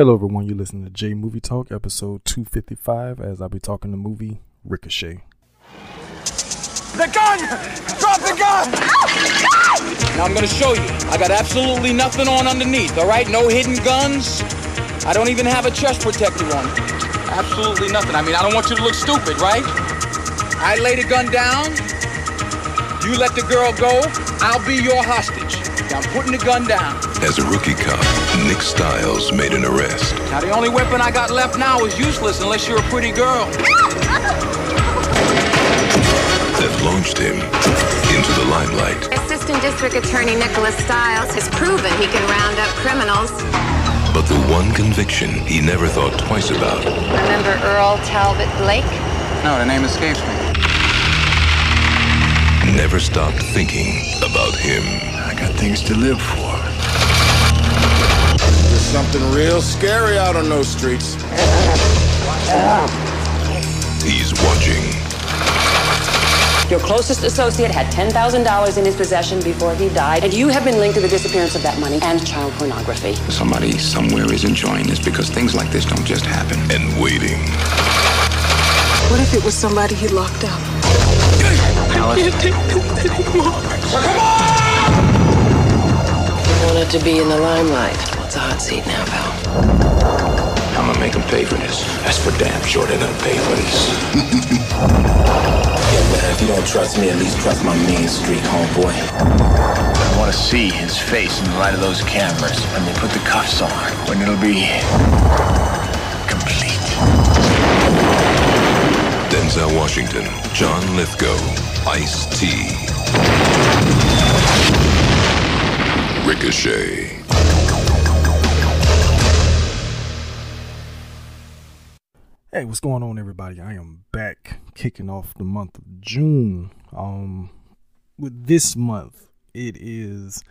Hello, everyone. You're listening to Jay Movie Talk, episode 255, as I'll be talking the movie Ricochet. The gun! Drop the gun! Now I'm gonna show you. I got absolutely nothing on underneath, all right? No hidden guns. I don't even have a chest protector on. Absolutely nothing. I mean, I don't want you to look stupid, right? I lay the gun down. You let the girl go. I'll be your hostage. Now I'm putting the gun down. As a rookie cop, Nick Styles made an arrest. Now the only weapon I got left now is useless unless you're a pretty girl. that launched him into the limelight. Assistant District Attorney Nicholas Styles has proven he can round up criminals. But the one conviction he never thought twice about Remember Earl Talbot Blake? No, the name escapes me. never stopped thinking about him. I got things to live for. There's something real scary out on those streets. He's watching Your closest associate had $10,000 in his possession before he died, and you have been linked to the disappearance of that money and child pornography. Somebody somewhere is enjoying this because things like this don't just happen. and waiting. What if it was somebody he locked up? Wanted to be in the limelight. What's a hot seat now, pal? I'm gonna make them pay for this. That's for damn sure they're gonna pay for this. Yeah, man, if you don't trust me, at least trust my mean streak, homeboy. I wanna see his face in the light of those cameras when they put the cuffs on. When it'll be complete. Denzel Washington, John Lithgow, Ice T. Ricochet. Hey, what's going on, everybody? I am back, kicking off the month of June. Um, with this month, it is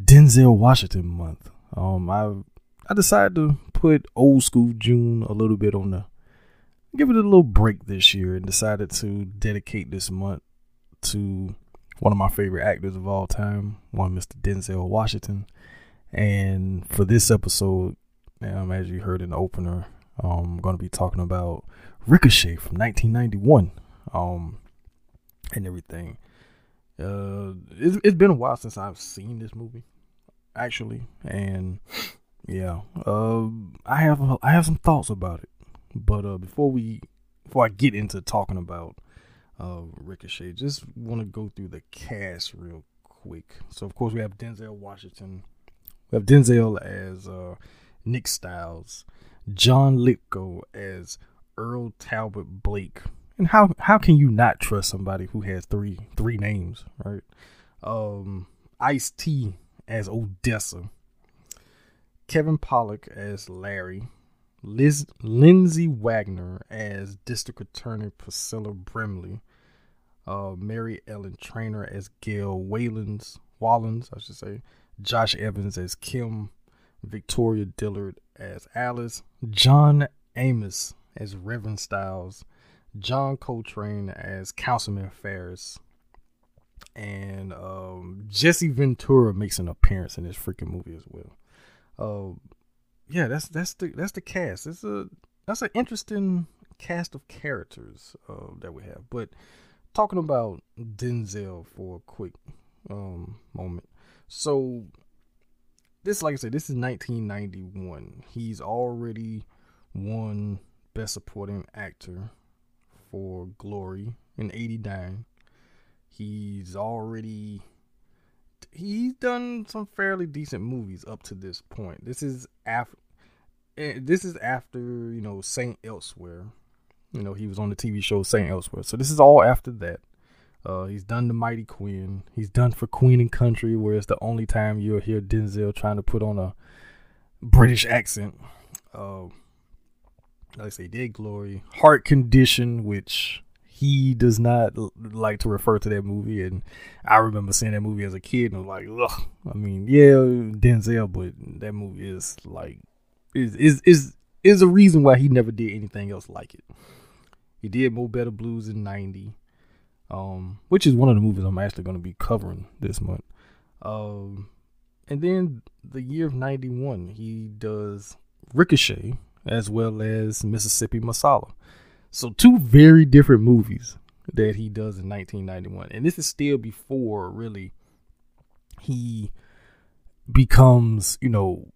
Denzel Washington month. Um, I I decided to put old school June a little bit on the give it a little break this year, and decided to dedicate this month to one of my favorite actors of all time, one Mr. Denzel Washington. And for this episode, um, as you heard in the opener, um, I'm going to be talking about Ricochet from 1991 um, and everything. Uh, it's, it's been a while since I've seen this movie, actually, and yeah, uh, I have I have some thoughts about it. But uh, before we before I get into talking about uh, Ricochet, just want to go through the cast real quick. So of course we have Denzel Washington. We have Denzel as uh, Nick Styles, John Lithgow as Earl Talbot Blake. And how how can you not trust somebody who has three three names, right? Um, Ice T as Odessa, Kevin Pollak as Larry, Liz Lindsay Wagner as District Attorney Priscilla Brimley, uh, Mary Ellen Trainor as Gail Waylands Wallens, I should say, Josh Evans as Kim, Victoria Dillard as Alice, John Amos as Reverend Styles, John Cothran as Councilman Ferris, and um, Jesse Ventura makes an appearance in this freaking movie as well. Uh, yeah, that's that's the that's the cast. It's a that's an interesting cast of characters uh, that we have. But talking about Denzel for a quick um, moment, so this, like I said, this is 1991. He's already won Best Supporting Actor for Glory in '89. He's already he's done some fairly decent movies up to this point. This is after this is after you know Saint Elsewhere. You know he was on the TV show Saint Elsewhere. So this is all after that. Uh, he's done the Mighty Quinn. He's done for Queen and Country, where it's the only time you'll hear Denzel trying to put on a British accent. Uh, like I say, did Glory, Heart Condition, which he does not l- like to refer to that movie, and I remember seeing that movie as a kid, and I was like, ugh. I mean, yeah, Denzel, but that movie is like is is is is a reason why he never did anything else like it. He did Mo Better Blues in '90 um, which is one of the movies I'm actually going to be covering this month. Um, and then the year of '91, he does Ricochet as well as Mississippi Masala. So two very different movies that he does in 1991, and this is still before really he becomes you know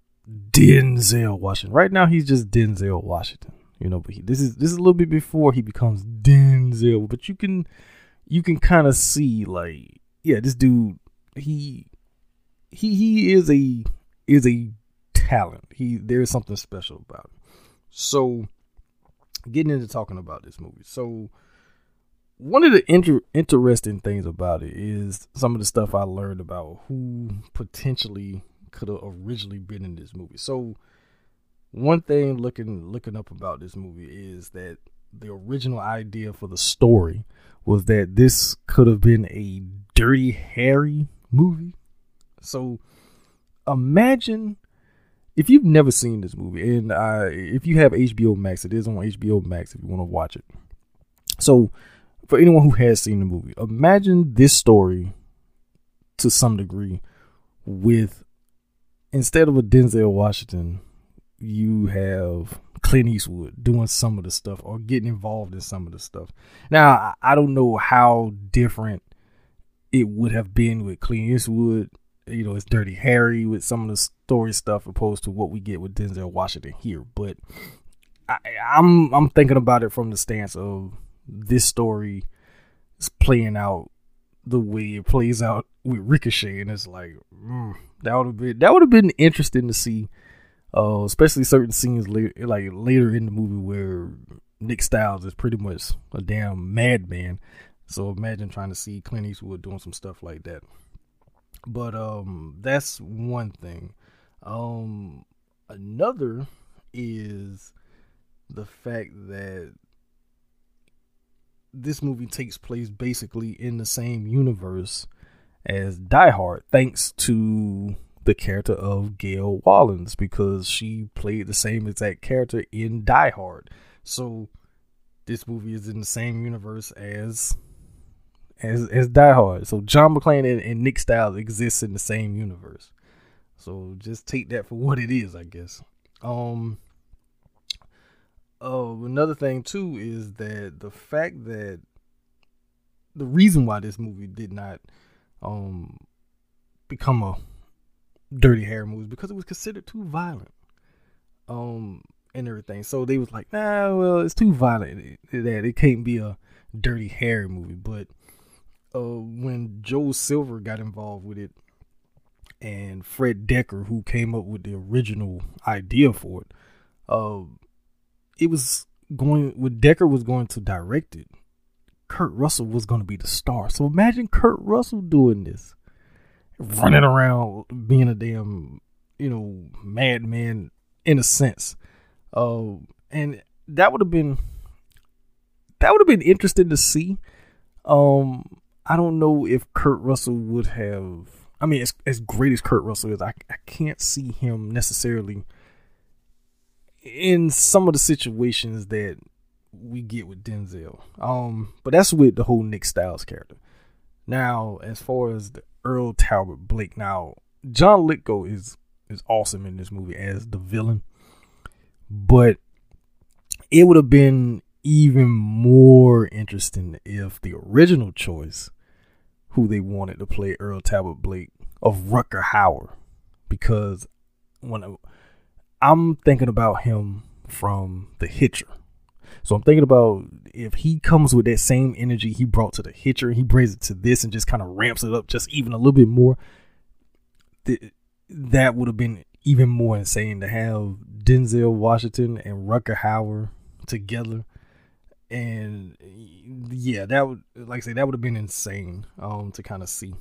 Denzel Washington. Right now he's just Denzel Washington, you know. But he, this is this is a little bit before he becomes Denzel. But you can you can kind of see like yeah, this dude he he he is a is a talent. He there's something special about him. So getting into talking about this movie. So one of the inter- interesting things about it is some of the stuff I learned about who potentially could have originally been in this movie. So one thing looking looking up about this movie is that the original idea for the story was that this could have been a Dirty Harry movie. So imagine if you've never seen this movie, and if you have HBO Max, it is on HBO Max if you want to watch it. So for anyone who has seen the movie, imagine this story to some degree with instead of a Denzel Washington, you have Clint Eastwood doing some of the stuff or getting involved in some of the stuff. Now, I don't know how different it would have been with Clint Eastwood. You know, it's Dirty Harry with some of the story stuff opposed to what we get with Denzel Washington here. But I, I'm I'm thinking about it from the stance of this story is playing out the way it plays out with Ricochet, and it's like mm, that would have been that would have been interesting to see, uh, especially certain scenes later, like later in the movie where Nick Styles is pretty much a damn madman. So imagine trying to see Clint Eastwood doing some stuff like that. But um, that's one thing. Um, another is the fact that this movie takes place basically in the same universe as Die Hard, thanks to the character of Gail Wallens because she played the same exact character in Die Hard. So this movie is in the same universe as as as Die Hard. So John McClane and, and Nick Styles exist in the same universe. So just take that for what it is, I guess. Um uh, another thing too is that the fact that the reason why this movie did not um become a Dirty Harry movie because it was considered too violent um and everything so they was like nah well it's too violent that it can't be a Dirty Harry movie but uh when Joel Silver got involved with it and fred dekker who came up with the original idea for it uh it was going when Dekker was going to direct it. Kurt Russell was going to be the star. So imagine Kurt Russell doing this, running around being a damn, you know, madman in a sense. Uh, and that would have been that would have been interesting to see. Um, I don't know if Kurt Russell would have. I mean, as as great as Kurt Russell is, I I can't see him necessarily in some of the situations that we get with Denzel. Um, but that's with the whole Nick Styles character. Now, as far as the Earl Talbot Blake, now John Lithgow is is awesome in this movie as the villain, but it would have been even more interesting if the original choice, who they wanted to play Earl Talbot Blake, of Rutger Hauer, because when I'm thinking about him from The Hitcher. So I'm thinking about if he comes with that same energy he brought to The Hitcher, he brings it to this and just kind of ramps it up just even a little bit more. Th- that would have been even more insane to have Denzel Washington and Rutger Hauer together. And yeah, that would like I say that would have been insane um to kind of see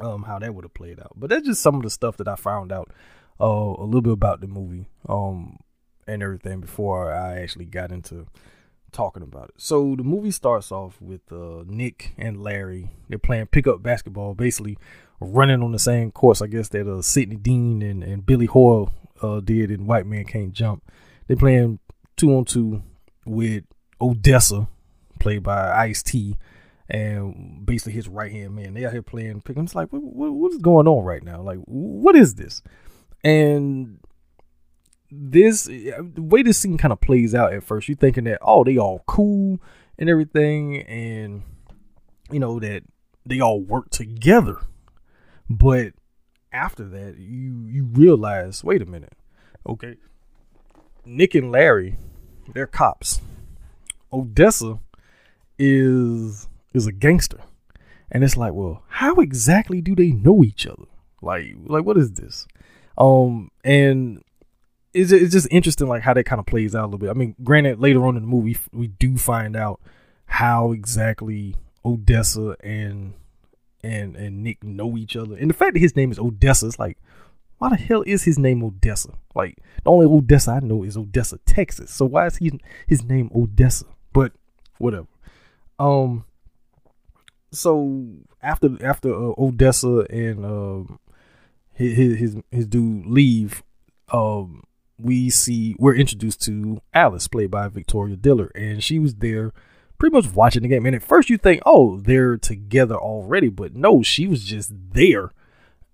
um how that would have played out. But that's just some of the stuff that I found out uh, a little bit about the movie um and everything before I actually got into talking about it. So the movie starts off with uh, Nick and Larry. They're playing pickup basketball, basically running on the same course, I guess that uh, Sidney Dean and, and Billy Hoyle uh, did in White Man Can't Jump. They're playing two on two with Odessa, played by Ice T, and basically his right hand man. They out here playing pick. I'm just like, what, what, what is going on right now? Like, what is this? And this the way this scene kind of plays out at first, you're thinking that oh they all cool and everything, and you know that they all work together. But after that, you you realize, wait a minute, okay, Nick and Larry, they're cops. Odessa is is a gangster, and it's like, well, how exactly do they know each other? Like, like what is this? Um, and it's it's just interesting, like how that kind of plays out a little bit. I mean, granted, later on in the movie, we do find out how exactly Odessa and and and Nick know each other, and the fact that his name is Odessa is like, why the hell is his name Odessa? Like the only Odessa I know is Odessa, Texas. So why is he his name Odessa? But whatever. Um. So after after uh, Odessa and um his his his dude leave, um, we see we're introduced to Alice, played by Victoria Dillard, and she was there pretty much watching the game. And at first you think, oh, they're together already, but no, she was just there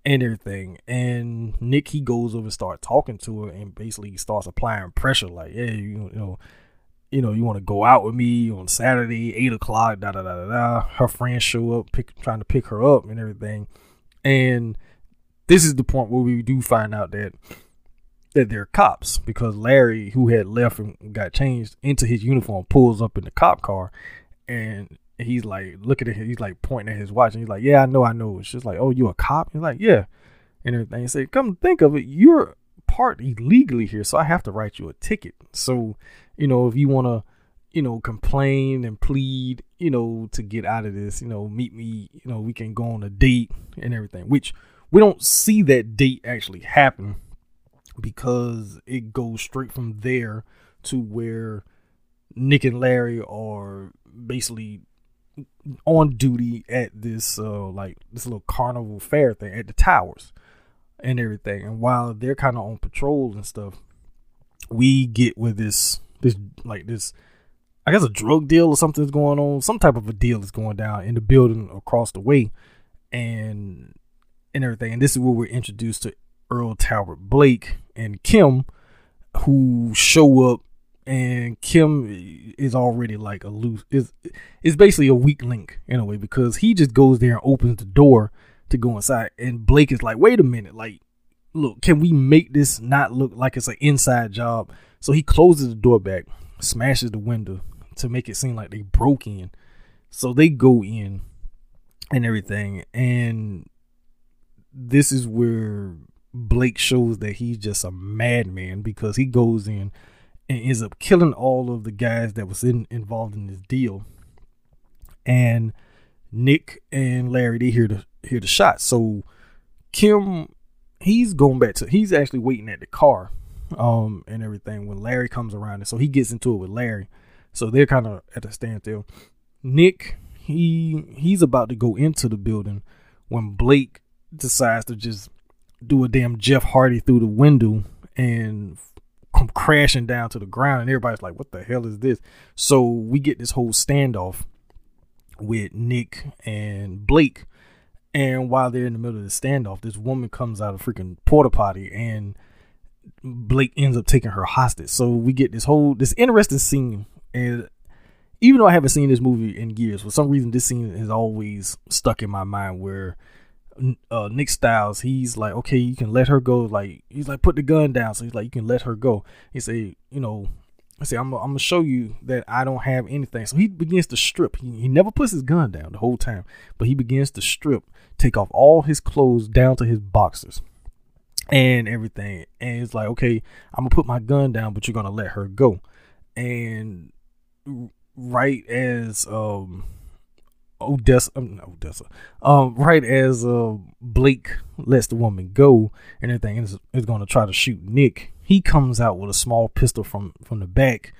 and everything. And Nick he goes over and start talking to her and basically starts applying pressure, like, hey, you, you know, you know, you want to go out with me on Saturday, eight o'clock, da da da da da. Her friends show up, pick, trying to pick her up and everything. And this is the point where we do find out that that they're cops because Larry, who had left and got changed into his uniform, pulls up in the cop car, and he's like looking at him, he's like pointing at his watch, and he's like, "Yeah, I know, I know." It's just like, "Oh, you a cop?" He's like, "Yeah," and everything. He said, "Come think of it, you're part illegally here, so I have to write you a ticket. So, you know, if you want to." you know, complain and plead, you know, to get out of this, you know, meet me, you know, we can go on a date and everything, which we don't see that date actually happen because it goes straight from there to where Nick and Larry are basically on duty at this uh like this little carnival fair thing at the towers and everything. And while they're kind of on patrol and stuff we get with this this like this I guess a drug deal or something's going on some type of a deal is going down in the building across the way and and everything. And this is where we're introduced to Earl Talbot Blake and Kim who show up and Kim is already like a loose is is basically a weak link in a way because he just goes there and opens the door to go inside. And Blake is like wait a minute like look can we make this not look like it's an inside job? So he closes the door back smashes the window to make it seem like they broke in. So they go in and everything. And this is where Blake shows that he's just a madman because he goes in and ends up killing all of the guys that was in, involved in this deal. And Nick and Larry they hear the hear the shot. So Kim he's going back to he's actually waiting at the car um and everything when Larry comes around and so he gets into it with Larry. So they're kind of at a standstill. Nick he he's about to go into the building when Blake decides to just do a damn Jeff Hardy through the window and come crashing down to the ground and everybody's like what the hell is this? So we get this whole standoff with nick and blake and while they're in the middle of the standoff this woman comes out of freaking porta potty and blake ends up taking her hostage. So we get this whole this interesting scene and even though i haven't seen this movie in years for some reason this scene has always stuck in my mind where uh, Nick Styles, he's like, okay, you can let her go. Like, he's like, put the gun down. So he's like, you can let her go. He say, you know, I say, I'm, I'm gonna show you that I don't have anything. So he begins to strip. He, he never puts his gun down the whole time, but he begins to strip, take off all his clothes down to his boxers and everything. And it's like, okay, I'm gonna put my gun down, but you're gonna let her go. And right as um Odessa, um, Odessa, um, right as uh, Blake lets the woman go and everything is, is going to try to shoot Nick, he comes out with a small pistol from from the back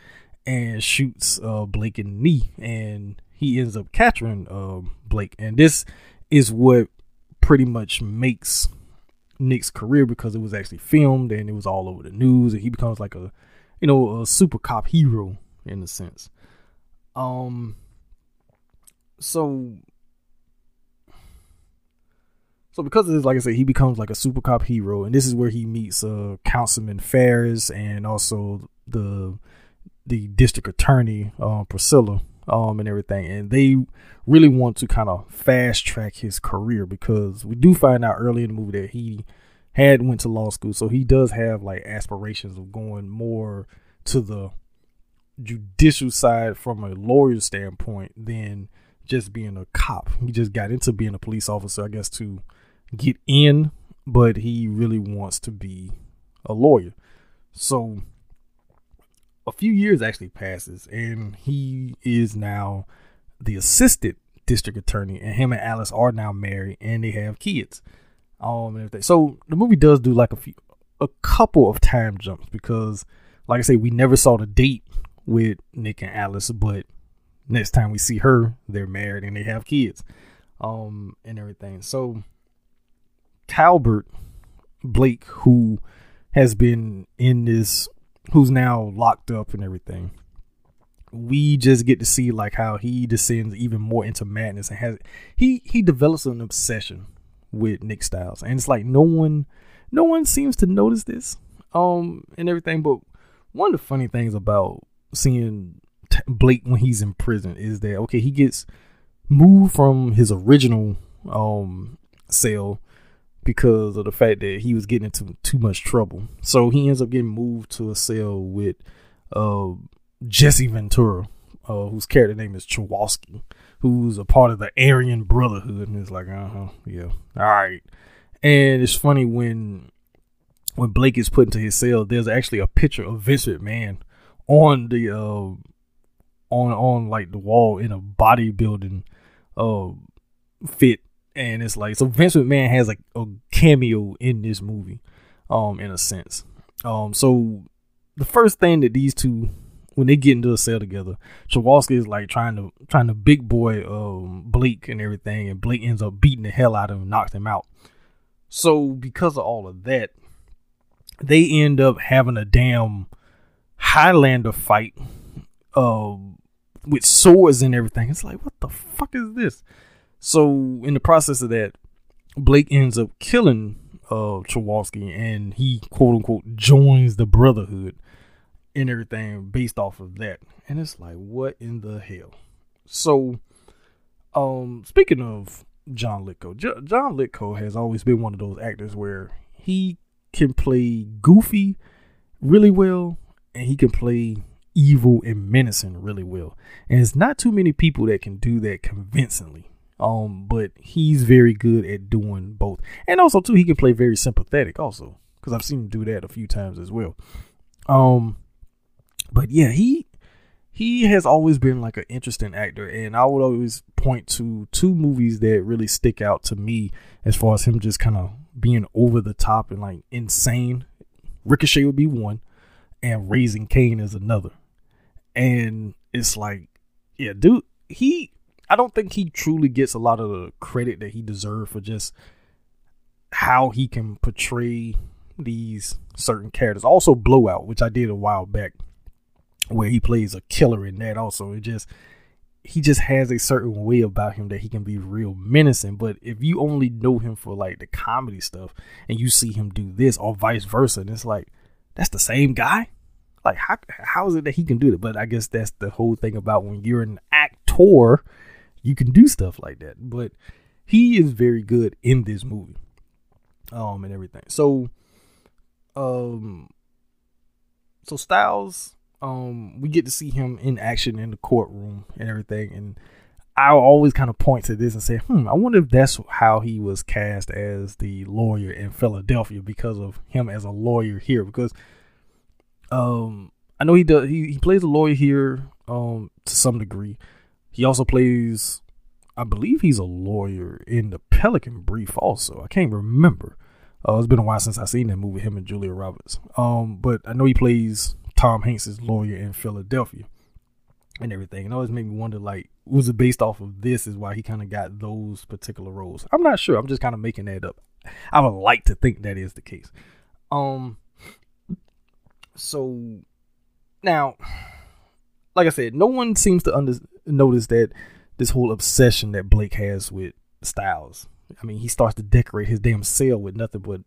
and shoots uh, Blake in the knee, and he ends up capturing uh, Blake. And this is what pretty much makes Nick's career because it was actually filmed and it was all over the news, and he becomes like a, you know, a super cop hero in a sense. Um, so So because of this, like I said, he becomes like a super cop hero, and this is where he meets uh Councilman Ferris and also the the district attorney, uh, Priscilla, um, and everything. And they really want to kind of fast track his career because we do find out early in the movie that he had went to law school, so he does have like aspirations of going more to the judicial side from a lawyer standpoint than just being a cop. He just got into being a police officer, I guess, to get in, but he really wants to be a lawyer. So a few years actually passes, and he is now the assistant district attorney, and him and Alice are now married, and they have kids. Um. So the movie does do like a few, a couple of time jumps because, like I say, we never saw the date with Nick and Alice, but next time we see her, they're married and they have kids, um, and everything. So Talbot Blake, who has been in this, who's now locked up and everything. We just get to see like how he descends even more into madness and has he he develops an obsession with Nick Styles, and it's like no one, no one seems to notice this, um, and everything. But one of the funny things about seeing Blake when he's in prison is that okay, he gets moved from his original um cell because of the fact that he was getting into too much trouble. So he ends up getting moved to a cell with uh Jesse Ventura, uh, whose character name is Chewalski, who's a part of the Aryan Brotherhood, and it's like, uh huh, yeah, all right. And it's funny when when Blake is put into his cell, there's actually a picture of Vince McMahon on the uh on on like the wall in a bodybuilding uh fit, and it's like so Vince McMahon has like a cameo in this movie, um, in a sense. Um, so the first thing that these two when they get into a cell together, Chewalski is like trying to trying to big boy um Blake and everything, and Blake ends up beating the hell out of him knocks him out. So because of all of that, they end up having a damn Highlander fight, uh, with swords and everything. It's like what the fuck is this? So in the process of that, Blake ends up killing uh Chewalski, and he quote unquote joins the Brotherhood and everything based off of that. And it's like, what in the hell? So, um, speaking of John Lithgow, J- John Lithgow has always been one of those actors where he can play goofy really well, and he can play evil and menacing really well. And it's not too many people that can do that convincingly. Um, but he's very good at doing both. And also too, he can play very sympathetic also. Because I've seen him do that a few times as well. Um, but yeah, he he has always been like an interesting actor, and I would always point to two movies that really stick out to me as far as him just kind of being over the top and like insane. Ricochet would be one, and Raising Cain is another. And it's like, yeah, dude, he I don't think he truly gets a lot of the credit that he deserves for just how he can portray these certain characters. Also, Blowout, which I did a while back where he plays a killer in that also. It just he just has a certain way about him that he can be real menacing. But if you only know him for like the comedy stuff and you see him do this or vice versa and it's like that's the same guy like how how is it that he can do that? But i guess that's the whole thing about when you're an actor you can do stuff like that. But he is very good in this movie um and everything. So um so styles um we get to see him in action in the courtroom and everything. And I'll always kind of point to this and say, hmm, I wonder if that's how he was cast as the lawyer in Philadelphia because of him as a lawyer here. Because um I know he does he, he plays a lawyer here um to some degree. He also plays I believe he's a lawyer in the Pelican Brief also. I can't remember. Uh, it's been a while since I've seen that movie, him and Julia Roberts. Um, but I know he plays Tom Hanks's lawyer in Philadelphia and everything. It always made me wonder, like, was it based off of this? Is why he kind of got those particular roles? I'm not sure. I'm just kind of making that up. I would like to think that is the case. Um. So now, like I said, no one seems to under notice that this whole obsession that Blake has with Styles I mean, he starts to decorate his damn cell with nothing but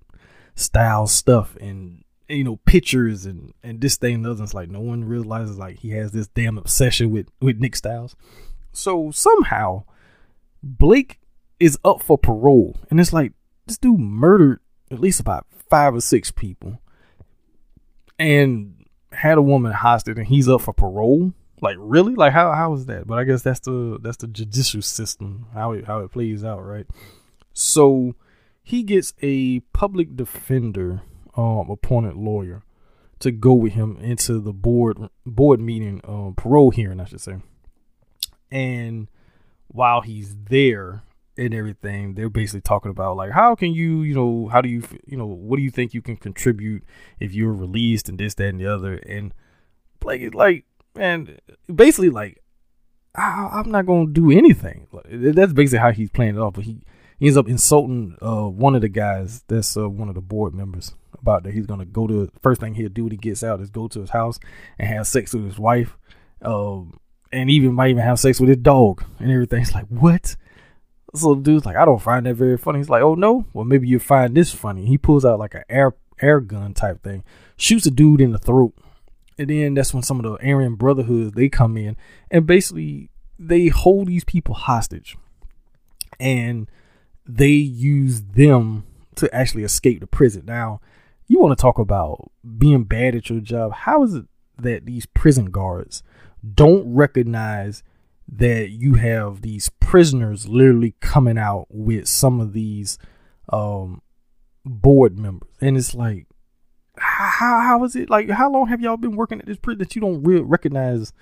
style stuff and you know pictures and and this thing and the other. It's like no one realizes like he has this damn obsession with with Nick Styles. So somehow Blake is up for parole, and it's like this dude murdered at least about five or six people, and had a woman hostage, and he's up for parole. Like really? Like how how is that? But I guess that's the that's the judicial system how it how it plays out, right? So he gets a public defender um appointed lawyer to go with him into the board board meeting um parole hearing I should say. And while he's there and everything, they're basically talking about like how can you, you know, how do you, you know, what do you think you can contribute if you're released and this, that, and the other. And is like, man, basically like, I, am not gonna do anything. That's basically how he's playing it off. But he, he ends up insulting uh, one of the guys that's uh, one of the board members about that he's gonna go to first thing he'll do when he gets out is go to his house and have sex with his wife. Um, and even might even have sex with his dog and everything. It's like, what? This little dude's like, I don't find that very funny. He's like, oh no, well maybe you find this funny. He pulls out like an air air gun type thing, shoots a dude in the throat, and then that's when some of the Aryan Brotherhood they come in and basically they hold these people hostage, and they use them to actually escape the prison. Now, you want to talk about being bad at your job? How is it that these prison guards don't recognize that you have these prisoners literally coming out with some of these um board members. And it's like how how is it like how long have y'all been working at this prison that you don't really recognize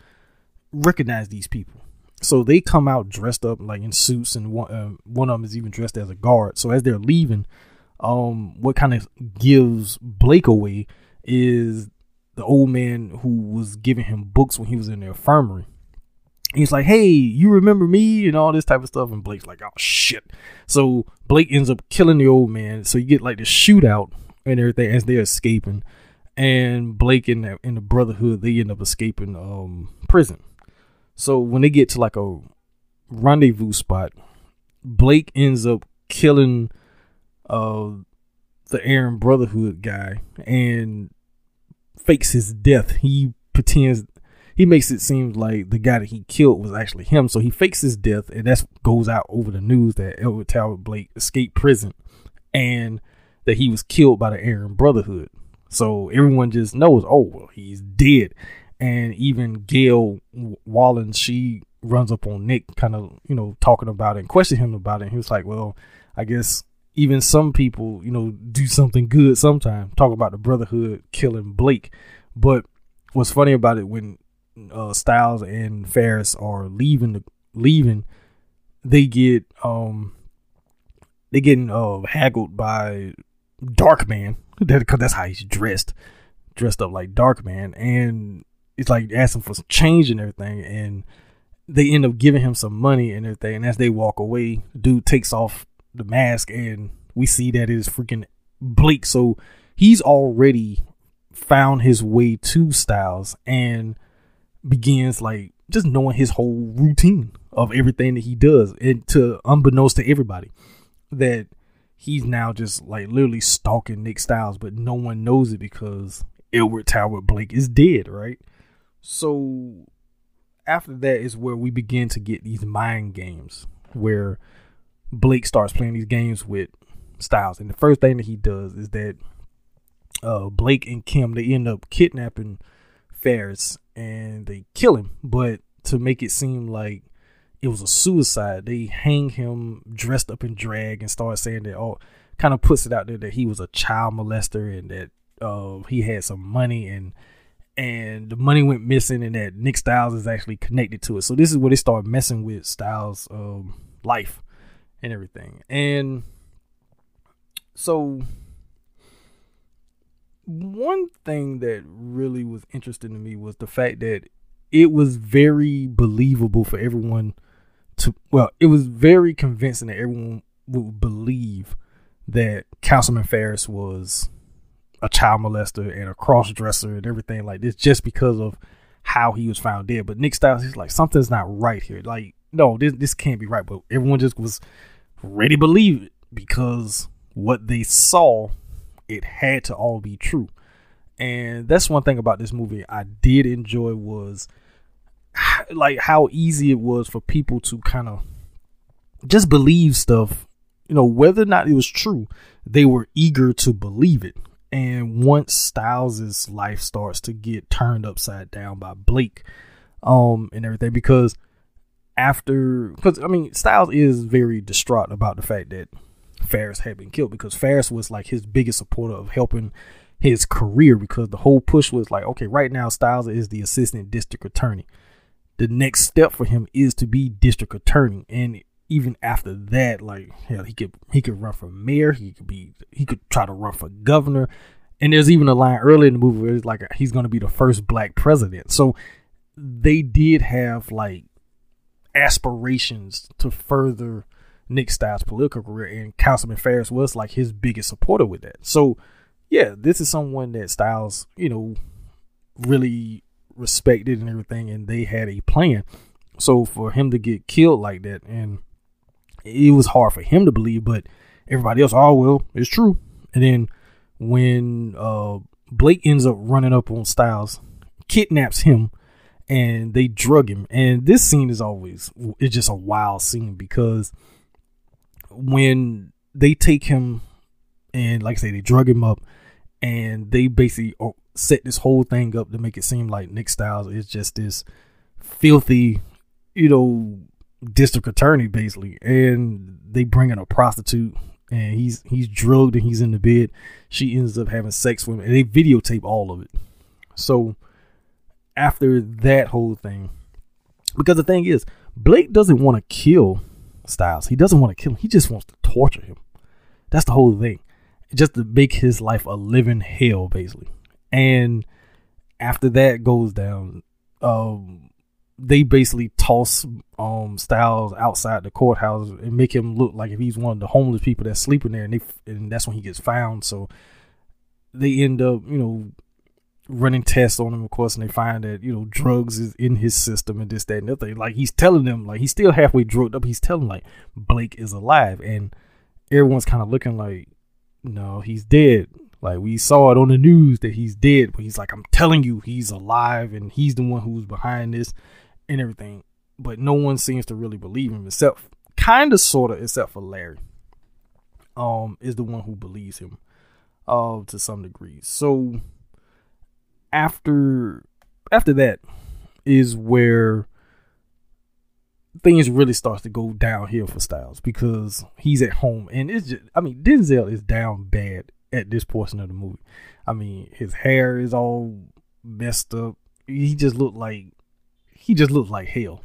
recognize these people? So they come out dressed up like in suits and one uh, one of them is even dressed as a guard. So as they're leaving um what kind of gives blake away is the old man who was giving him books when he was in the infirmary. He's like, "Hey, you remember me?" and all this type of stuff. And Blake's like, "Oh shit!" So Blake ends up killing the old man. So you get like the shootout and everything as they're escaping. And Blake and the, and the Brotherhood they end up escaping um prison. So when they get to like a rendezvous spot, Blake ends up killing uh the Aryan Brotherhood guy and fakes his death. He pretends he makes it seem like the guy that he killed was actually him. So he fakes his death, and that goes out over the news that Edward Talbot Blake escaped prison and that he was killed by the Aryan Brotherhood. So everyone just knows, oh well, he's dead. And even Gail Wallen, she runs up on Nick, kind of you know talking about it and questioning him about it. And he was like, well, I guess even some people, you know, do something good sometimes. Talk about the Brotherhood killing Blake. But what's funny about it when uh, Styles and Ferris are leaving the leaving, they get um they getting uh haggled by Darkman. That cause that's how he's dressed. Dressed up like Darkman. And it's like asking for some change and everything. And they end up giving him some money and everything. And as they walk away, dude takes off the mask and we see that it is freaking Blake. So he's already found his way to Styles and begins like just knowing his whole routine of everything that he does. And to unbeknownst to everybody that he's now just like literally stalking Nick Styles, but no one knows it because Edward Tower Blake is dead, right? So after that is where we begin to get these mind games where Blake starts playing these games with Styles, and the first thing that he does is that uh, Blake and Kim they end up kidnapping Ferris and they kill him, but to make it seem like it was a suicide, they hang him dressed up in drag and start saying that oh, kind of puts it out there that he was a child molester and that uh, he had some money and and the money went missing and that Nick Styles is actually connected to it. So this is where they start messing with Styles' um, life and everything. And so one thing that really was interesting to me was the fact that it was very believable for everyone to well, it was very convincing that everyone would believe that Councilman Ferris was a child molester and a cross dresser and everything like this just because of how he was found dead. But Nick Styles, he's like, something's not right here. Like, no, this this can't be right. But everyone just was ready to believe it because what they saw, it had to all be true. And that's one thing about this movie I did enjoy was like how easy it was for people to kind of just believe stuff, you know, whether or not it was true, they were eager to believe it. And once Styles's life starts to get turned upside down by Blake, um, and everything, because after, because I mean, Styles is very distraught about the fact that Ferris had been killed because Ferris was like his biggest supporter of helping his career because the whole push was like, okay, right now Styles is the assistant district attorney. The next step for him is to be district attorney, and even after that, like hell, he could he could run for mayor, he could be he could try to run for governor. And there's even a line early in the movie where it's like he's going to be the first black president. So they did have like aspirations to further Nick Styles' political career, and Councilman Ferris was like his biggest supporter with that. So, yeah, this is someone that Styles, you know, really respected and everything, and they had a plan. So for him to get killed like that, and it was hard for him to believe, but everybody else, oh well, it's true. And then when uh, Blake ends up running up on Styles, kidnaps him, and they drug him. And this scene is always it's just a wild scene because when they take him and like I say they drug him up and they basically uh, set this whole thing up to make it seem like Nick Styles is just this filthy, you know, district attorney basically. And they bring in a prostitute and he's he's drugged and he's in the bed. She ends up having sex with him and they videotape all of it. So after that whole thing because the thing is blake doesn't want to kill styles. He doesn't want to kill him. He just wants to torture him. That's the whole thing. Just to make his life a living hell basically. And after that goes down um they basically toss um Styles outside the courthouse and make him look like if he's one of the homeless people that's sleeping there, and they and that's when he gets found. So they end up, you know, running tests on him, of course, and they find that you know drugs is in his system and this, that, and the other. Like he's telling them, like he's still halfway drugged up. He's telling like Blake is alive, and everyone's kind of looking like, no, he's dead. Like we saw it on the news that he's dead, but he's like, I'm telling you, he's alive, and he's the one who's behind this and everything. But no one seems to really believe him, except kind of, sort of, except for Larry. Um, is the one who believes him, uh, to some degree. So after after that is where things really starts to go downhill for Styles because he's at home and it's just I mean Denzel is down bad at this portion of the movie. I mean his hair is all messed up. He just looked like he just looked like hell.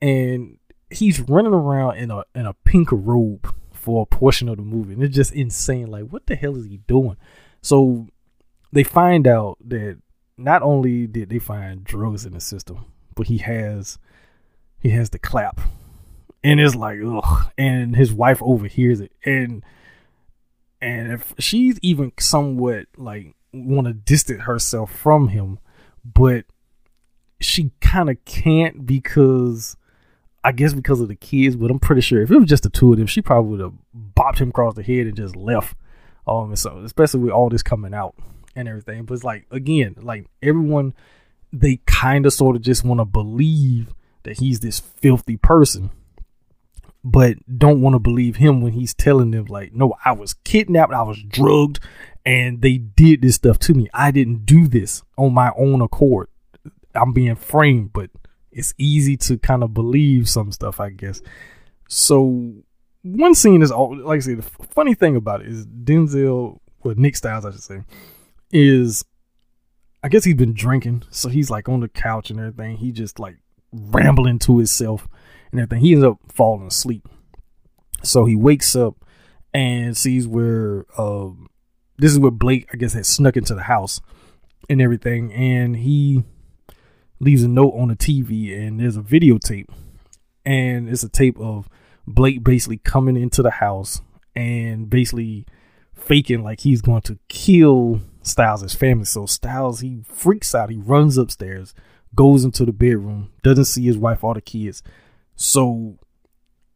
And he's running around in a in a pink robe for a portion of the movie. And it's just insane. Like, what the hell is he doing? So they find out that not only did they find drugs in the system, but he has he has the clap. And it's like, ugh. And his wife overhears it. And and if she's even somewhat like want to distance herself from him, but she kind of can't because I guess because of the kids, but I'm pretty sure if it was just the two of them, she probably would have bopped him across the head and just left. Um, and so especially with all this coming out and everything. But it's like again, like everyone, they kind of sort of just want to believe that he's this filthy person, but don't want to believe him when he's telling them like, no, I was kidnapped, I was drugged, and they did this stuff to me. I didn't do this on my own accord. I'm being framed, but it's easy to kind of believe some stuff, I guess. So one scene is all like I said. The funny thing about it is Denzel, or Nick Styles, I should say, is I guess he's been drinking, so he's like on the couch and everything. He just like rambling to himself and everything. He ends up falling asleep. So he wakes up and sees where um this is where Blake, I guess, had snuck into the house and everything, and he leaves a note on the TV and there's a videotape. And it's a tape of Blake basically coming into the house and basically faking like he's going to kill Styles' his family. So Styles, he freaks out. He runs upstairs, goes into the bedroom, doesn't see his wife or the kids. So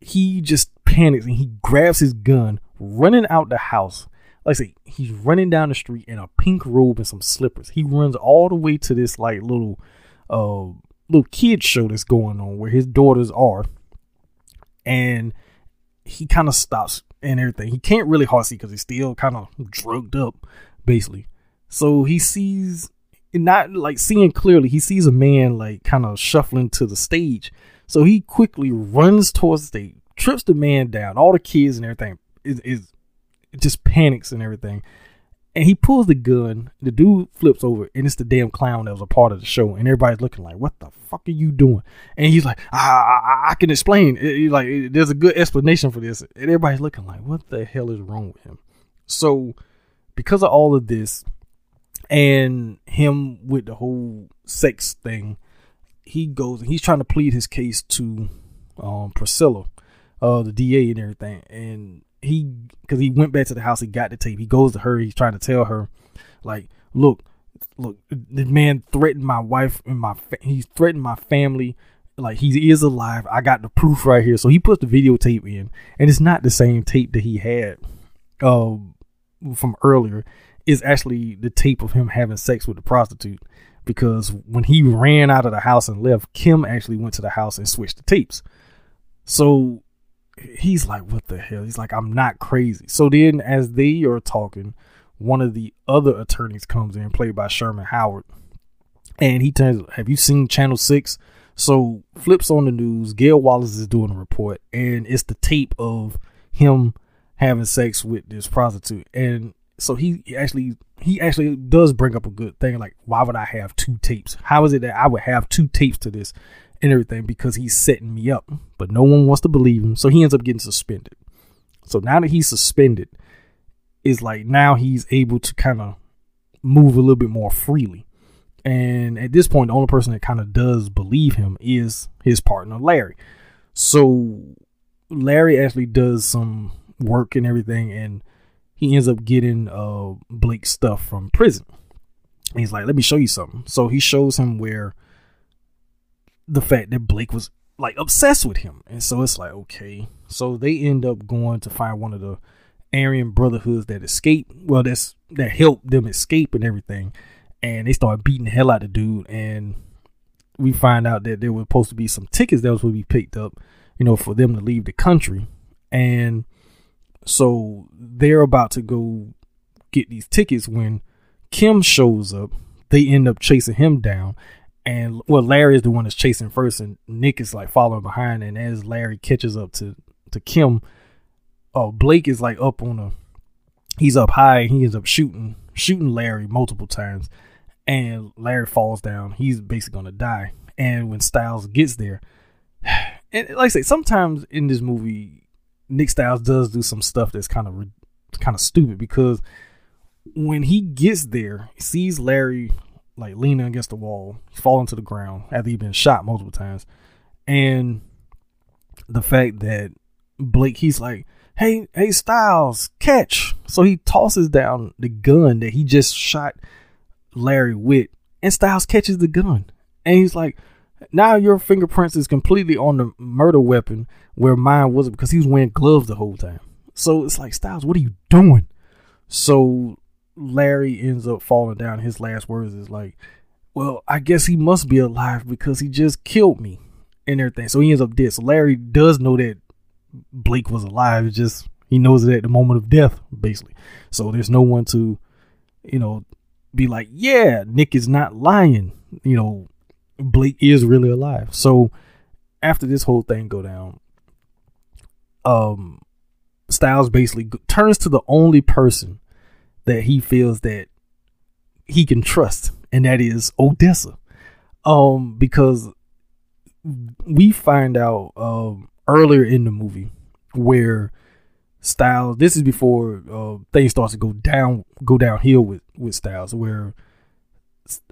he just panics and he grabs his gun, running out the house. Like I say, he's running down the street in a pink robe and some slippers. He runs all the way to this like little uh little kid show that's going on where his daughters are. And he kind of stops and everything. He can't really hard see because he's still kind of drugged up, basically. So he sees not like seeing clearly, he sees a man like kind of shuffling to the stage. So he quickly runs towards the stage, trips the man down. All the kids and everything is, is just panics and everything. And he pulls the gun. The dude flips over, and it's the damn clown that was a part of the show. And everybody's looking like, "What the fuck are you doing?" And he's like, "I, I, I can explain." It, like, it, there's a good explanation for this. And everybody's looking like, "What the hell is wrong with him?" So, because of all of this, and him with the whole sex thing, he goes and he's trying to plead his case to um, Priscilla, uh, the DA and everything, and he because he went back to the house, he got the tape. He goes to her, he's trying to tell her, like, look, look, the man threatened my wife and my fa- he's threatened my family. Like he is alive. I got the proof right here. So he puts the videotape in, and it's not the same tape that he had uh, from earlier. Is actually the tape of him having sex with the prostitute because when he ran out of the house and left, Kim actually went to the house and switched the tapes. So he's like, what the hell? He's like, I'm not crazy. So then, as they are talking, one of the other attorneys comes in, played by Sherman Howard, and he turns, Have you seen Channel 6? So flips on the news. Gail Wallens is doing a report, and it's the tape of him having sex with this prostitute. And so he actually he actually does bring up a good thing like why would i have two tapes? How is it that i would have two tapes to this and everything because he's setting me up but no one wants to believe him. So he ends up getting suspended. So now that he's suspended is like now he's able to kind of move a little bit more freely. And at this point the only person that kind of does believe him is his partner larry. So larry actually does some work and everything and he ends up getting uh Blake stuff from prison. And he's like, let me show you something. So he shows him where the fact that Blake was like obsessed with him. And so it's like, okay. So they end up going to find one of the Aryan brotherhoods that escaped. Well, that's that helped them escape and everything. And they start beating the hell out of the dude. And we find out that there were supposed to be some tickets that was supposed to be picked up, you know, for them to leave the country. And so they're about to go get these tickets when Kim shows up. They end up chasing him down. And well, Larry is the one that's chasing first, and Nick is like following behind. And as Larry catches up to to Kim, uh, Blake is like up on a, he's up high. and He ends up shooting shooting Larry multiple times, and Larry falls down. He's basically gonna die. And when Styles gets there, and like I say, sometimes in this movie, Nick Styles does do some stuff that's kind of kind of stupid because when he gets there, he sees Larry like leaning against the wall, falling to the ground after he's been shot multiple times, and the fact that Blake, he's like, "Hey, hey, Styles, catch!" So he tosses down the gun that he just shot Larry with, and Styles catches the gun, and he's like, now your fingerprints is completely on the murder weapon where mine wasn't because he was wearing gloves the whole time. So it's like Styles, what are you doing? So Larry ends up falling down. His last words is like, "Well, I guess he must be alive because he just killed me and everything." So he ends up dead. So Larry does know that Blake was alive. It's just he knows it at the moment of death, basically. So there's no one to, you know, be like, "Yeah, Nick is not lying." You know, Blake is really alive. So after this whole thing go down, um, Styles basically turns to the only person that he feels that he can trust, and that is Odessa. Um, because we find out um earlier in the movie where Styles. This is before uh, things starts to go down, go downhill with with Styles, where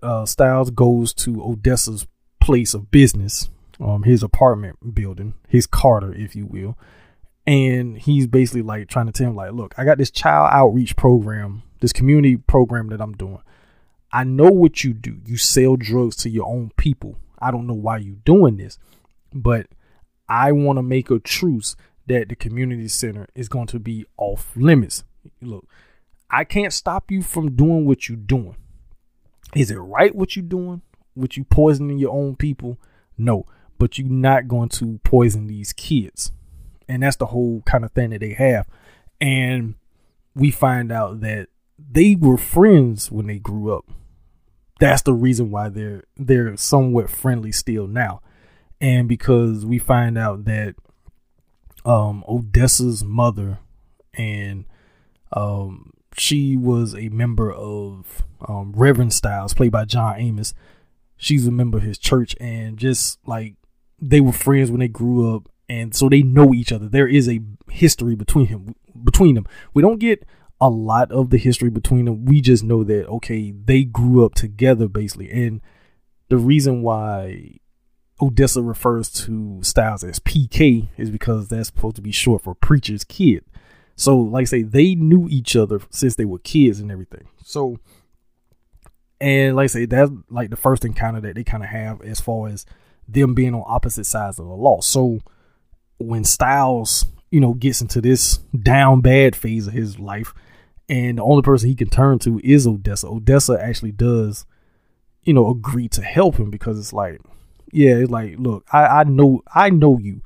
uh, Styles goes to Odessa's place of business, um, his apartment building, his Carter, if you will, and he's basically like trying to tell him, like, look, I got this child outreach program, this community program that I'm doing. I know what you do. You sell drugs to your own people. I don't know why you're doing this, but I want to make a truce that the community center is going to be off limits. Look, I can't stop you from doing what you're doing. Is it right what you're doing? What you poisoning your own people? No, but you're not going to poison these kids. And that's the whole kind of thing that they have. And we find out that they were friends when they grew up. That's the reason why they're they're somewhat friendly still now. And because we find out that um Odessa's mother and um she was a member of um, Reverend Styles, played by John Amos. She's a member of his church, and just like they were friends when they grew up, and so they know each other. There is a history between him, between them. We don't get a lot of the history between them. We just know that okay, they grew up together basically, and the reason why Odessa refers to Styles as PK is because that's supposed to be short for preacher's kid. So, like I say, they knew each other since they were kids and everything. So, and like I say, that's like the first encounter that they kind of have as far as them being on opposite sides of the law. So, when Styles, you know, gets into this down bad phase of his life, and the only person he can turn to is Odessa. Odessa actually does, you know, agree to help him because it's like, yeah, it's like, look, I, I know, I know you.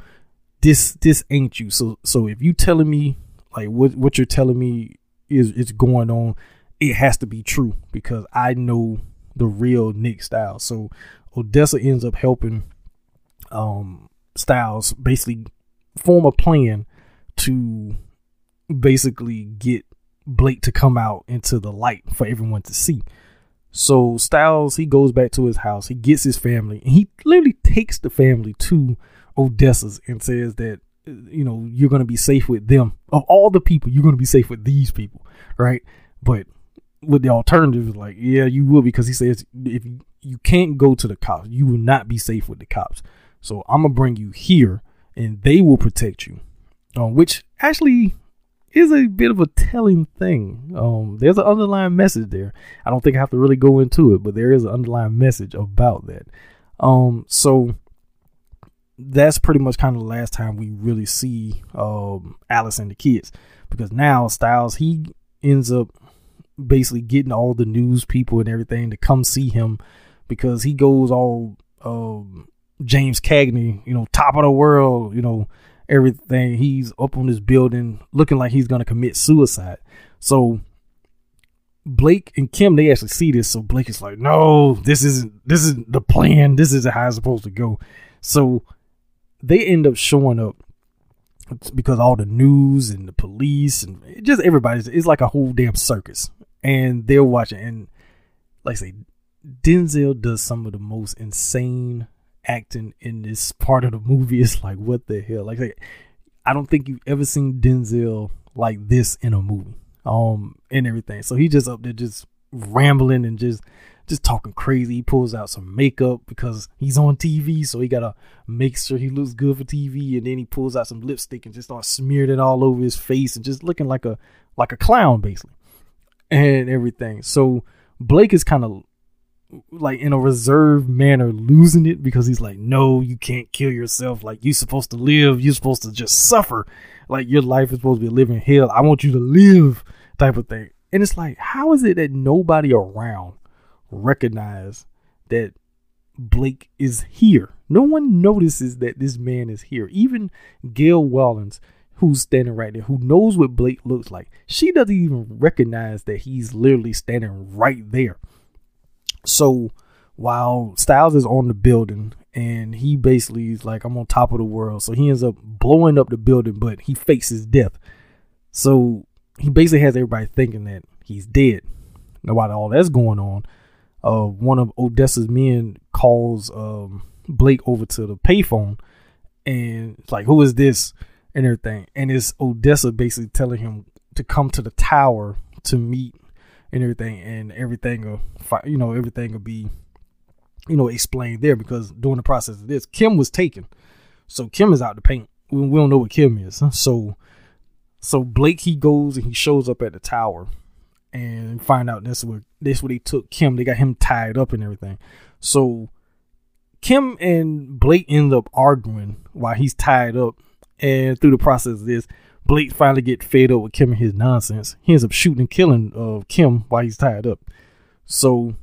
This, this ain't you. So, so if you telling me like what what you're telling me is is going on, it has to be true because I know the real Nick Styles. So Odessa ends up helping um Styles basically form a plan to basically get Blake to come out into the light for everyone to see. So Styles, he goes back to his house, he gets his family, and he literally takes the family to Odessa's and says that you know you're going to be safe with them. Of all the people you're going to be safe with these people right? But with the alternative is like yeah you will because he says if you can't go to the cops you will not be safe with the cops. So i'm gonna bring you here and they will protect you. Um, which actually is a bit of a telling thing. Um, there's an underlying message there. I don't think i have to really go into it but there is an underlying message about that. Um, so that's pretty much kind of the last time we really see um, Alice and the kids because now Styles he ends up basically getting all the news people and everything to come see him because he goes all um, James Cagney, you know, top of the world, you know, everything. He's up on this building looking like he's gonna commit suicide. So Blake and Kim they actually see this, so Blake is like, "No, this isn't. This is the plan. This isn't how it's supposed to go." So they end up showing up because all the news and the police and just everybody's it's like a whole damn circus. And they're watching and like I say Denzel does some of the most insane acting in this part of the movie. It's like what the hell? Like, I don't think you've ever seen Denzel like this in a movie um and everything. So he just up there just rambling and just just talking crazy. He pulls out some makeup because he's on TV, so he gotta make sure he looks good for TV. And then he pulls out some lipstick and just starts smearing it all over his face and just looking like a like a clown basically, and everything. So Blake is kind of like in a reserved manner losing it because he's like, no, you can't kill yourself. Like you're supposed to live. You're supposed to just suffer. Like your life is supposed to be living hell. I want you to live, type of thing. And it's like, how is it that nobody around recognize that Blake is here. No one notices that this man is here. Even Gail Wallens, who's standing right there, who knows what Blake looks like, she doesn't even recognize that he's literally standing right there. So while Styles is on the building and he basically is like, I'm on top of the world. So he ends up blowing up the building, but he faces death. So he basically has everybody thinking that he's dead. Now, while all that's going on, uh, one of Odessa's men calls um, Blake over to the payphone and it's like, who is this? And everything. And it's Odessa basically telling him to come to the tower to meet and everything. And everything will, you know, everything will be, you know, explained there because during the process of this, Kim was taken. So Kim is out to paint. We, we don't know what Kim is. So, so Blake, he goes and he shows up at the tower and find out this what this what they took Kim. They got him tied up and everything. So Kim and Blake end up arguing while he's tied up, And through the process of this, Blake finally get fed up with Kim and his nonsense. He ends up shooting and killing uh, Kim while he's tied up. So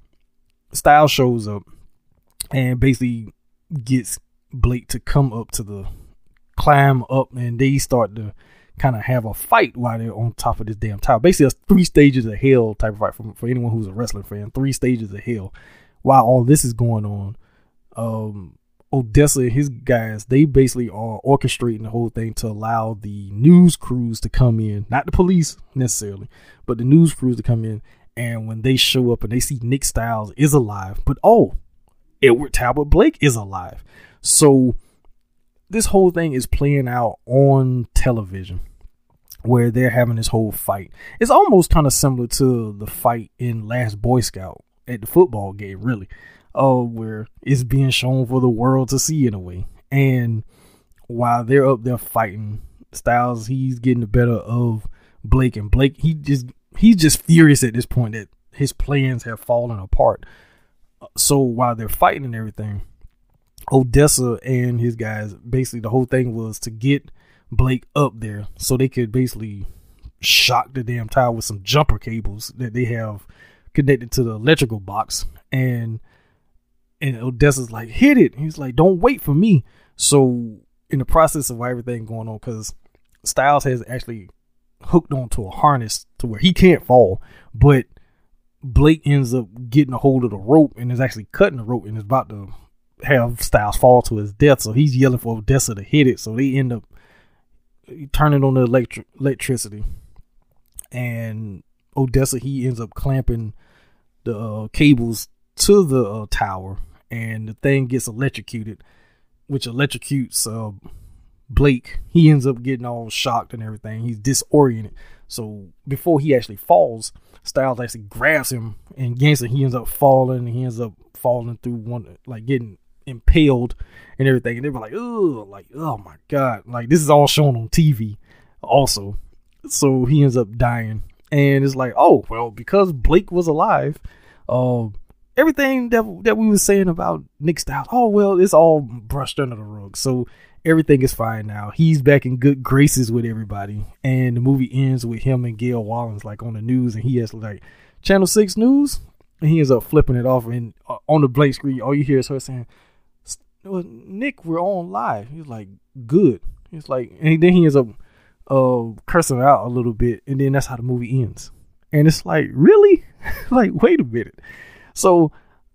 Style shows up and basically gets Blake to come up to the climb up, and they start to kind of have a fight while they're on top of this damn tower. Basically, a three stages of hell type of fight for, for anyone who's a wrestling fan. Three stages of hell. While all this is going on, um, Odessa and his guys, they basically are orchestrating the whole thing to allow the news crews to come in, not the police necessarily, but the news crews to come in. And when they show up and they see Nick Styles is alive, but oh, Edward Talbot Blake is alive. So this whole thing is playing out on television where they're having this whole fight. It's almost kind of similar to the fight in Last Boy Scout at the football game, really uh, where it's being shown for the world to see in a way. And while they're up there fighting, Styles he's getting the better of Blake, and Blake he just he's just furious at this point that his plans have fallen apart. So while they're fighting and everything, Odessa and his guys basically the whole thing was to get Blake up there so they could basically shock the damn tower with some jumper cables that they have connected to the electrical box and and Odessa's like, hit it. He's like, don't wait for me. So in the process of everything going on, because Styles has actually hooked onto a harness to where he can't fall, but Blake ends up getting a hold of the rope and is actually cutting the rope and is about to have Styles fall to his death. So he's yelling for Odessa to hit it. So they end up turning on the electric electricity, and Odessa he ends up clamping the uh, cables to the uh, tower and the thing gets electrocuted, which electrocutes uh, Blake. He ends up getting all shocked and everything. He's disoriented. So before he actually falls, Styles actually grabs him and Ganson. He ends up falling. He ends up falling through one, like getting impaled and everything. And they were like, oh, like oh my god, like this is all shown on TV, also. So he ends up dying, and it's like, oh well, because Blake was alive, uh, everything that that we were saying about Nick Styles, oh well, it's all brushed under the rug. So everything is fine now. He's back in good graces with everybody, and the movie ends with him and Gail Wallens like on the news, and he has like Channel Six News, and he ends up flipping it off, and uh, on the blank screen, all you hear is her saying, well, "Nick, we're on live." He's like, "Good." He's like, and then he ends up uh cursing out a little bit, and then that's how the movie ends. And it's like, really? like, wait a minute. So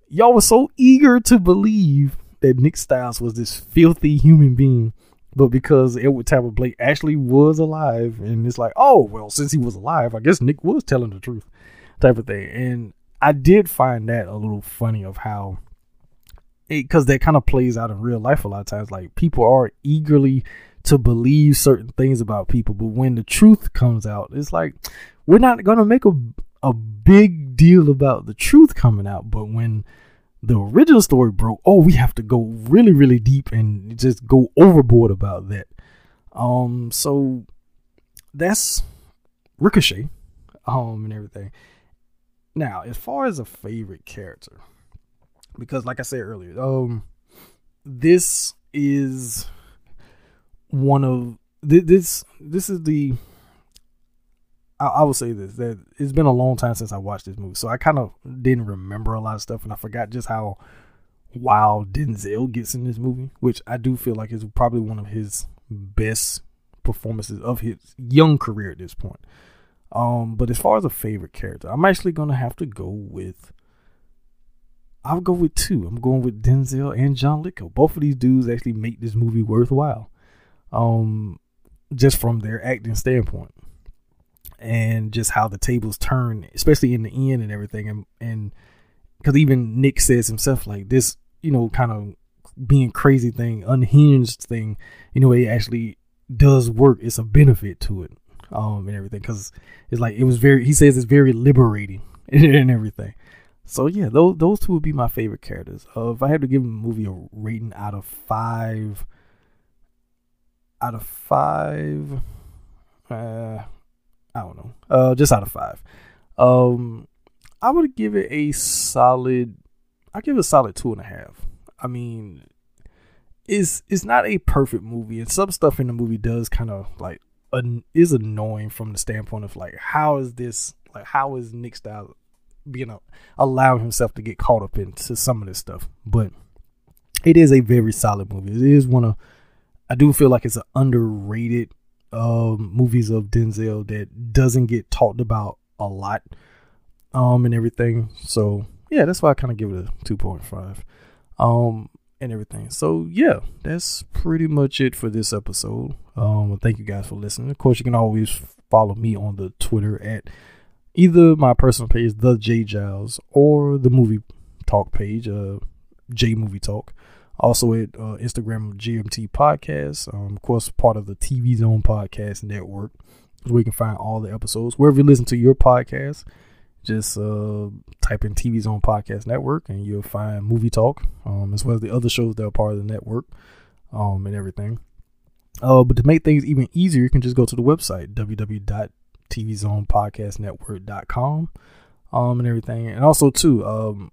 y'all were so eager to believe that Nick Styles was this filthy human being, but because Edward Talbot Blake actually was alive, and it's like, oh well, since he was alive, I guess Nick was telling the truth, type of thing. And I did find that a little funny of how, because that kind of plays out in real life a lot of times. Like people are eagerly to believe certain things about people, but when the truth comes out, it's like we're not gonna make a a big deal about the truth coming out, but when the original story broke, oh, we have to go really, really deep and just go overboard about that. Um, so that's Ricochet, um, and everything. Now, as far as a favorite character, because like I said earlier, um, this is one of this. This is the I, will say this that it's been a long time since I watched this movie, so I kind of didn't remember a lot of stuff, and I forgot just how wild Denzel gets in this movie, which I do feel like is probably one of his best performances of his young career at this point. Um, but as far as a favorite character, I'm actually gonna have to go with. I'll go with two. I'm going with Denzel and John Lithgow. Both of these dudes actually make this movie worthwhile. Um, just from their acting standpoint and just how the tables turn, especially in the end and everything. And and because even Nick says himself like this, you know, kind of being crazy thing, unhinged thing, you know, it actually does work. It's a benefit to it, um, and everything because it's like it was very. He says it's very liberating and everything. So yeah, those those two would be my favorite characters. Uh, if I had to give a movie a rating out of five, out of five, uh, I don't know. Uh, just out of five. Um, I would give it a solid. I give it a solid two and a half. I mean, it's it's not a perfect movie, and some stuff in the movie does kind of like an, is annoying from the standpoint of like how is this like how is Nick Styles being know, allowing himself to get caught up into some of this stuff, but it is a very solid movie. It is one of I do feel like it's an underrated um, movies of Denzel that doesn't get talked about a lot um and everything. So yeah, that's why I kind of give it a two point five. Um and everything. So yeah, that's pretty much it for this episode. Um, thank you guys for listening. Of course, you can always follow me on the Twitter at either my personal page, the Jay Giles, or the movie talk page, uh, Jay Movie Talk. Also at uh, Instagram GMT Podcast. Um, of course, part of the TV Zone Podcast Network, where you can find all the episodes wherever you listen to your podcast just uh, type in TV Zone Podcast Network and you'll find Movie Talk, um, as well as the other shows that are part of the network, um, and everything. Uh, but to make things even easier, you can just go to the website www.tvzonepodcastnetwork.com, um, and everything. And also too, um,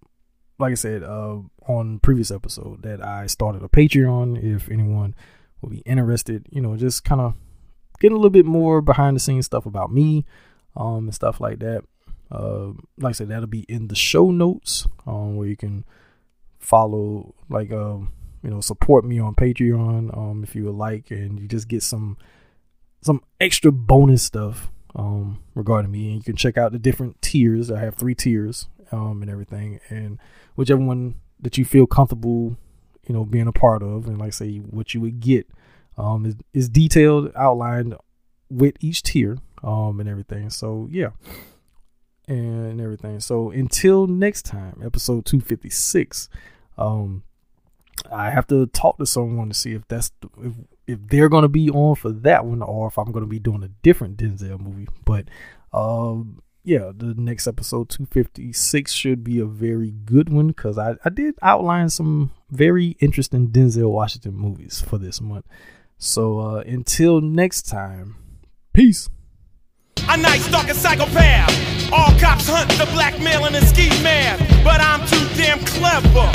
like I said, uh, on previous episode that I started a Patreon. If anyone will be interested, you know, just kind of getting a little bit more behind the scenes stuff about me, um, and stuff like that. Uh, like I said, that'll be in the show notes um, where you can follow, like, um, you know, support me on Patreon um, if you would like, and you just get some some extra bonus stuff um, regarding me. And you can check out the different tiers. I have three tiers um, and everything, and whichever one that you feel comfortable, you know, being a part of, and like say, what you would get um, is, is detailed, outlined with each tier um, and everything. So yeah and everything. So until next time, episode 256, um, I have to talk to someone to see if that's if, if they're gonna be on for that one or if I'm gonna be doing a different Denzel movie. But um, yeah, the next episode 256 should be a very good one because I, I did outline some very interesting Denzel Washington movies for this month. So uh, until next time, peace. A psychopath. All cops hunt the and the ski man. But I'm too damn clever.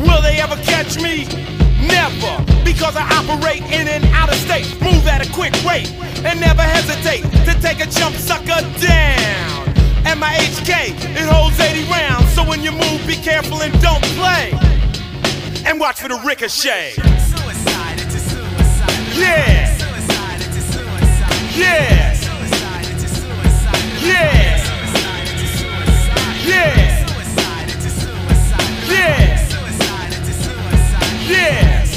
Will they ever catch me? Never, because I operate in and out of state, move at a quick rate, and never hesitate to take a jump sucker down. And my HK, it holds 80 rounds, so when you move, be careful and don't play. And watch for the ricochet. Suicide, it's a suicide. Yeah. Yeah. Yeah. Yeah. Yeah. Yeah.